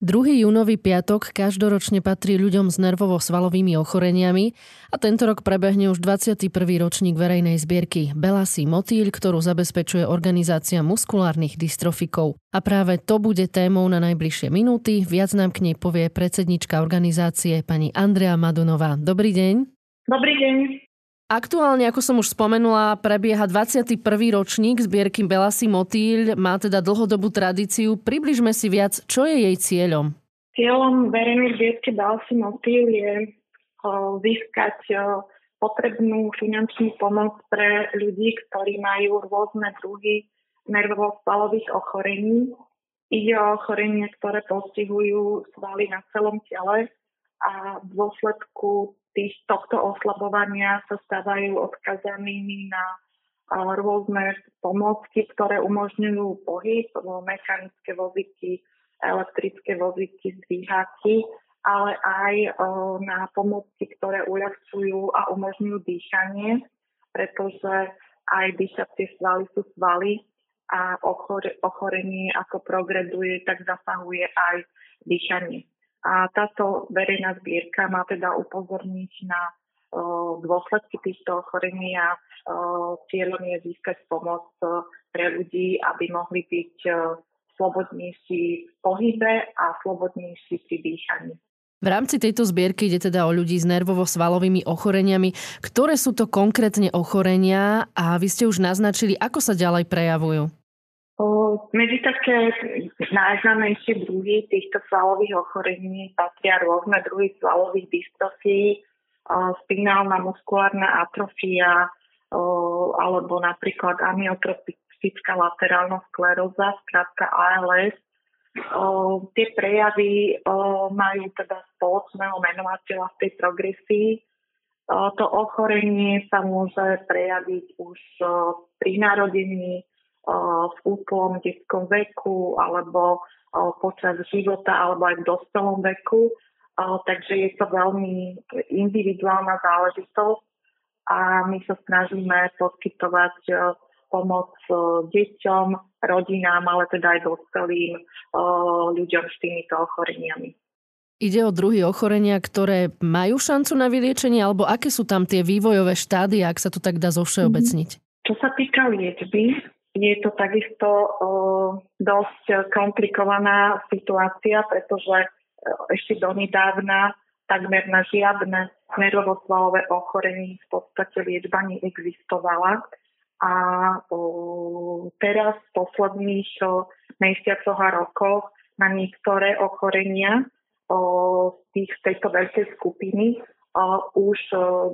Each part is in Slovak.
2. júnový piatok každoročne patrí ľuďom s nervovo-svalovými ochoreniami a tento rok prebehne už 21. ročník verejnej zbierky Belasí motýľ, ktorú zabezpečuje organizácia muskulárnych dystrofikov. A práve to bude témou na najbližšie minúty. Viac nám k nej povie predsednička organizácie pani Andrea Madunová. Dobrý deň. Dobrý deň. Aktuálne, ako som už spomenula, prebieha 21. ročník zbierky Belasy Motýľ, má teda dlhodobú tradíciu. Približme si viac, čo je jej cieľom? Cieľom verejnej zbierky Belasy Motýľ je získať potrebnú finančnú pomoc pre ľudí, ktorí majú rôzne druhy nervovo-svalových ochorení. Ide o ochorenie, ktoré postihujú svaly na celom tele a v dôsledku tých, tohto oslabovania sa stávajú odkazanými na rôzne pomocky, ktoré umožňujú pohyb, mechanické vozíky, elektrické vozíky, zdvíhaky, ale aj na pomocky, ktoré uľahčujú a umožňujú dýchanie, pretože aj dýchacie svaly sú svaly a ochorenie ako progreduje, tak zasahuje aj dýchanie. A táto verejná zbierka má teda upozorniť na dôsledky týchto ochorení a cieľom je získať pomoc pre ľudí, aby mohli byť slobodnejší v pohybe a slobodnejší pri dýchaní. V rámci tejto zbierky ide teda o ľudí s nervovo-svalovými ochoreniami. Ktoré sú to konkrétne ochorenia a vy ste už naznačili, ako sa ďalej prejavujú? Medzi také najznámejšie druhy týchto svalových ochorení patria rôzne druhy svalových dystrofií, spinálna muskulárna atrofia alebo napríklad amyotrofická laterálna skleróza, skrátka ALS. Tie prejavy majú teda spoločného menovateľa v tej progresii. To ochorenie sa môže prejaviť už pri narodení, v útlom detskom veku alebo počas života alebo aj v dospelom veku. Takže je to veľmi individuálna záležitosť a my sa snažíme poskytovať pomoc deťom, rodinám, ale teda aj dospelým ľuďom s týmito ochoreniami. Ide o druhy ochorenia, ktoré majú šancu na vyliečenie, alebo aké sú tam tie vývojové štády, ak sa to tak dá zovšeobecniť? Čo sa týka liečby, je to takisto dosť komplikovaná situácia, pretože ešte donedávna takmer na žiadne nervovosvalové ochorenie v podstate liečba neexistovala. A teraz v posledných mesiacoch a rokoch na niektoré ochorenia z, tých, tejto veľkej skupiny už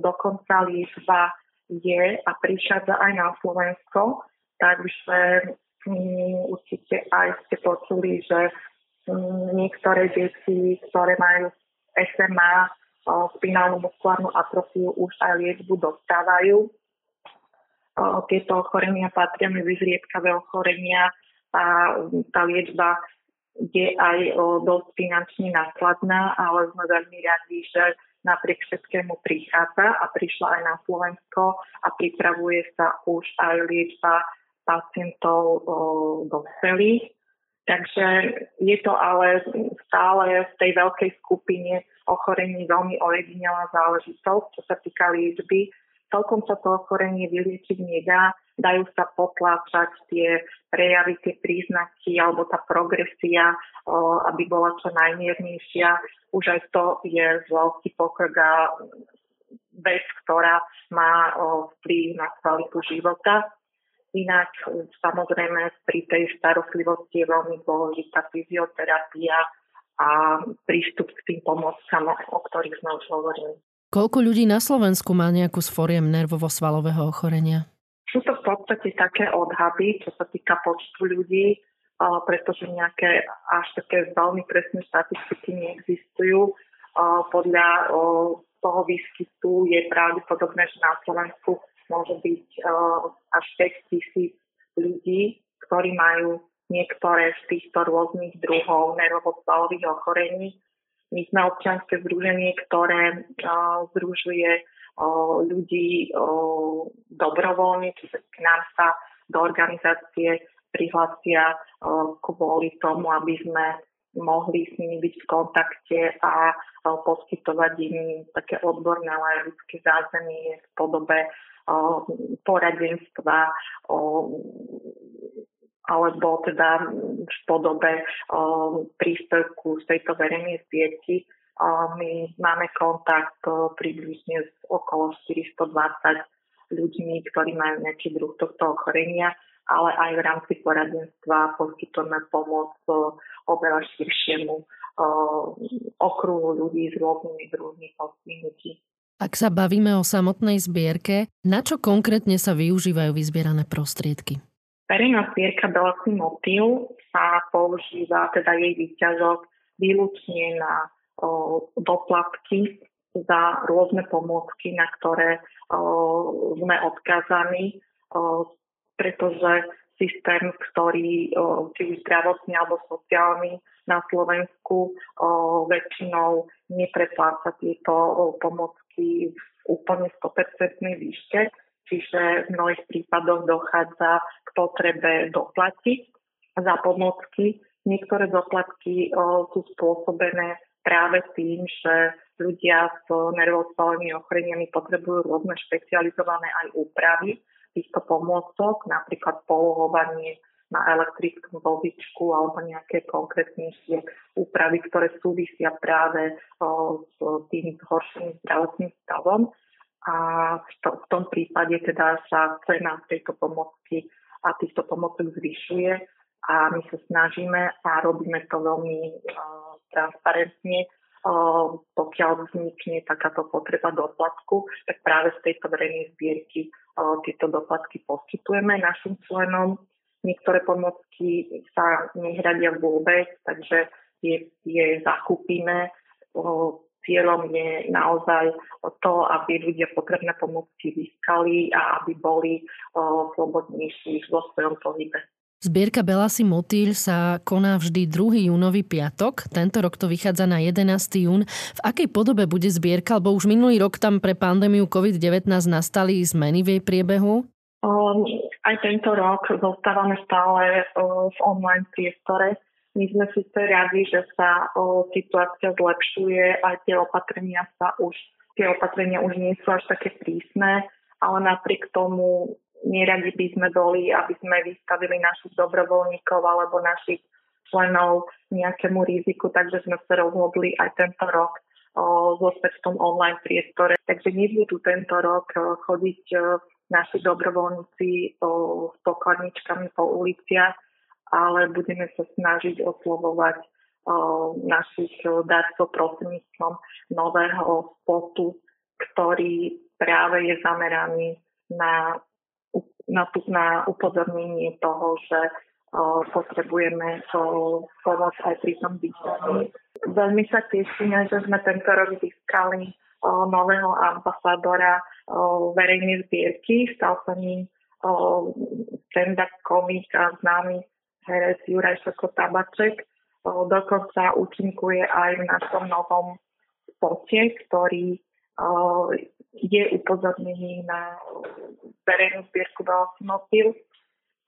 dokonca liečba je a prichádza aj na Slovensko Takže um, určite aj ste počuli, že um, niektoré deti, ktoré majú SMA, spinálnu muskulárnu atrofiu, už aj liečbu dostávajú. Tieto ochorenia patria medzi zriedkavé ochorenia a tá liečba je aj dosť finančne nákladná, ale sme veľmi radi, že napriek všetkému prichádza a prišla aj na Slovensko a pripravuje sa už aj liečba pacientov dospelých. Takže je to ale stále v tej veľkej skupine ochorení veľmi ojedinelá záležitosť, čo sa týka liečby. Celkom sa to ochorenie vyliečiť nedá, dajú sa potláčať tie prejavy, tie príznaky alebo tá progresia, aby bola čo najmiernejšia. Už aj to je veľký pokrok a vec, ktorá má vplyv na kvalitu života. Inak samozrejme pri tej starostlivosti je veľmi dôležitá fyzioterapia a prístup k tým pomockám, o ktorých sme už hovorili. Koľko ľudí na Slovensku má nejakú z foriem nervovo-svalového ochorenia? Sú to v podstate také odhady, čo sa týka počtu ľudí, pretože nejaké až také veľmi presné štatistiky neexistujú. Podľa toho výskytu je pravdepodobné, že na Slovensku môže byť až 6 tisíc ľudí, ktorí majú niektoré z týchto rôznych druhov nervovosvalových ochorení. My sme občianske združenie, ktoré uh, združuje uh, ľudí uh, dobrovoľne, čiže k nám sa do organizácie prihlásia kvôli tomu, aby sme mohli s nimi byť v kontakte a poskytovať im také odborné, ľudské zázemie v podobe poradenstva alebo teda v podobe príspevku z tejto verejnej zbierky. My máme kontakt približne s okolo 420 ľuďmi, ktorí majú nejaký druh tohto ochorenia ale aj v rámci poradenstva poskytujeme pomoc oveľa širšiemu okruhu ľudí s rôznymi druhmi postihnutí. Ak sa bavíme o samotnej zbierke, na čo konkrétne sa využívajú vyzbierané prostriedky? Verejná zbierka Belasý motív sa používa, teda jej výťažok, výlučne na o, doplatky za rôzne pomôcky, na ktoré o, sme odkázaní o, pretože systém, ktorý či už zdravotný alebo sociálny na Slovensku väčšinou neprepláca tieto pomocky v úplne 100% výške, čiže v mnohých prípadoch dochádza k potrebe doplatiť za pomocky. Niektoré doplatky sú spôsobené práve tým, že ľudia s nervosvalnými ochoreniami potrebujú rôzne špecializované aj úpravy týchto pomôcok, napríklad polohovanie na elektrickom vozičku alebo nejaké konkrétnejšie úpravy, ktoré súvisia práve s tým zhoršeným zdravotným stavom. A v, to, v tom prípade teda sa cena tejto pomocky a týchto pomocok zvyšuje a my sa snažíme a robíme to veľmi transparentne pokiaľ vznikne takáto potreba doplatku, tak práve z tejto verejnej zbierky tieto doplatky poskytujeme našim členom. Niektoré pomocky sa nehradia vôbec, takže je, je zakúpime. Cieľom je naozaj to, aby ľudia potrebné pomocky získali a aby boli slobodnejší vo svojom pohybe. Zbierka Belasy Motýl sa koná vždy 2. júnový piatok. Tento rok to vychádza na 11. jún. V akej podobe bude zbierka? Lebo už minulý rok tam pre pandémiu COVID-19 nastali zmeny v jej priebehu? Um, aj tento rok zostávame stále uh, v online priestore. My sme síce radi, že sa uh, situácia zlepšuje, aj tie opatrenia sa už, tie opatrenia už nie sú až také prísne, ale napriek tomu neradi by sme boli, aby sme vystavili našich dobrovoľníkov alebo našich členov nejakému riziku, takže sme sa rozhodli aj tento rok zostať v tom online priestore. Takže nebudú tento rok chodiť naši dobrovoľníci s pokladničkami po uliciach, ale budeme sa snažiť oslovovať našich darcov prostredníctvom nového spotu, ktorý práve je zameraný na na, na upozornenie toho, že potrebujeme pomoc aj pri tom bývaní. Veľmi sa tešíme, že sme tento rok získali o, nového ambasádora o, verejnej zbierky. Stal sa ním stand-up komik a známy herec Juraj Šoko Tabaček. O, dokonca účinkuje aj v našom novom spote, ktorý je upozornení na verejnú zbierku Velocimobil.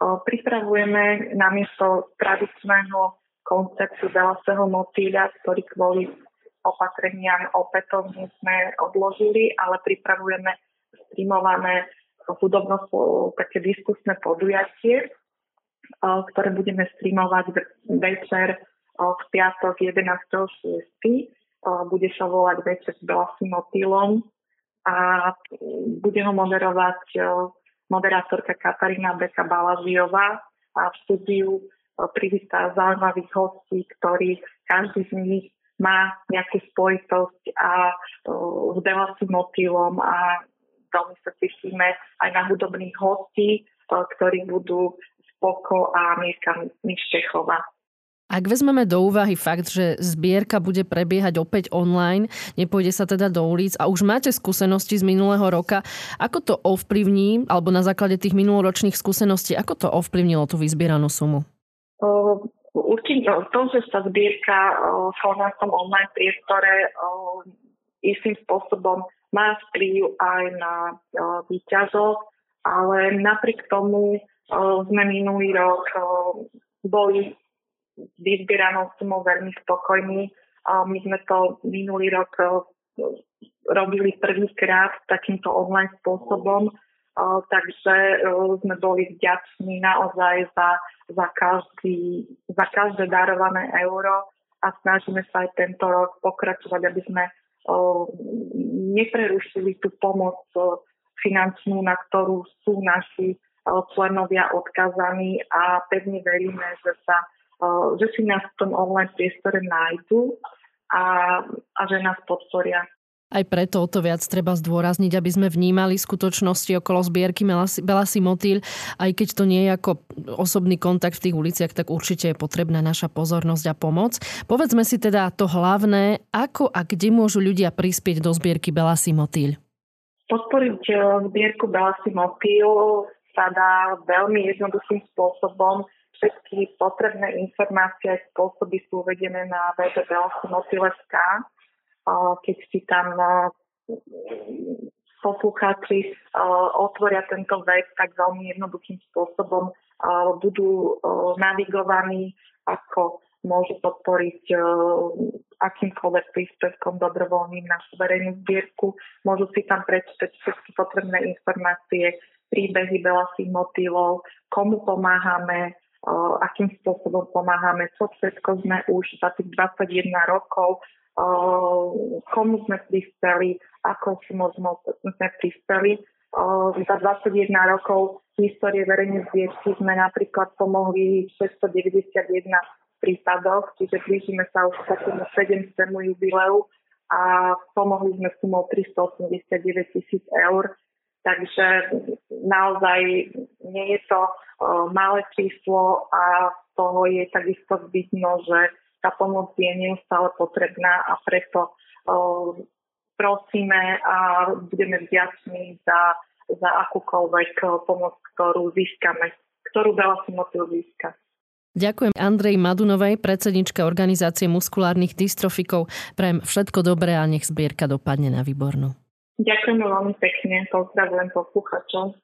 Pripravujeme namiesto tradičného konceptu Velasého motýľa, ktorý kvôli opatreniam opätovne sme odložili, ale pripravujeme streamované hudobno také diskusné podujatie, ktoré budeme streamovať večer v piatok 11.6 bude sa volať Večer s Belasým motýlom a bude ho moderovať moderátorka Katarína Beka Balaziová a v štúdiu privítá zaujímavých hostí, ktorí každý z nich má nejakú spojitosť a s Belasým motýlom a veľmi sa tešíme aj na hudobných hostí, ktorí budú Spoko a Mirka Mištechová. Ak vezmeme do úvahy fakt, že zbierka bude prebiehať opäť online, nepôjde sa teda do ulic a už máte skúsenosti z minulého roka, ako to ovplyvní, alebo na základe tých minuloročných skúseností, ako to ovplyvnilo tú vyzbieranú sumu? Určite to, že sa zbierka v tom online priestore istým spôsobom má vplyv aj na výťazov, ale napriek tomu sme minulý rok boli vyzbieranou sumou veľmi spokojní. My sme to minulý rok robili prvýkrát takýmto online spôsobom, takže sme boli vďační naozaj za, za, každý, za každé darované euro a snažíme sa aj tento rok pokračovať, aby sme neprerušili tú pomoc finančnú, na ktorú sú naši členovia odkazaní a pevne veríme, že, sa, že si nás v tom online priestore nájdu a, a že nás podporia. Aj preto o to viac treba zdôrazniť, aby sme vnímali skutočnosti okolo zbierky Belasy Motýl. Aj keď to nie je ako osobný kontakt v tých uliciach, tak určite je potrebná naša pozornosť a pomoc. Povedzme si teda to hlavné, ako a kde môžu ľudia prispieť do zbierky Belasy Motýl. Podporiť eh, zbierku Belasy Motýl sa dá veľmi jednoduchým spôsobom. Všetky potrebné informácie a spôsoby sú uvedené na Belasy keď si tam poslucháči otvoria tento web, tak veľmi jednoduchým spôsobom budú navigovaní, ako môžu podporiť akýmkoľvek príspevkom dobrovoľným na verejnú zbierku. Môžu si tam prečítať všetky potrebné informácie, príbehy veľa motívov, komu pomáhame, akým spôsobom pomáhame, čo všetko sme už za tých 21 rokov komu sme prispeli, ako možno sme prispeli. Za 21 rokov histórie verejnej zbierky sme napríklad pomohli 691 prípadoch, čiže blížime sa už k takému 7. jubileu a pomohli sme sumou 389 tisíc eur. Takže naozaj nie je to malé číslo a toho je takisto vidno, že tá pomoc je neustále potrebná a preto prosíme a budeme vďační za, za akúkoľvek pomoc, ktorú získame, ktorú veľa si motil získať. Ďakujem Andrej Madunovej, predsedničke organizácie muskulárnych dystrofikov. Prajem všetko dobré a nech zbierka dopadne na výbornú. Ďakujem veľmi pekne, pozdravujem posluchačov.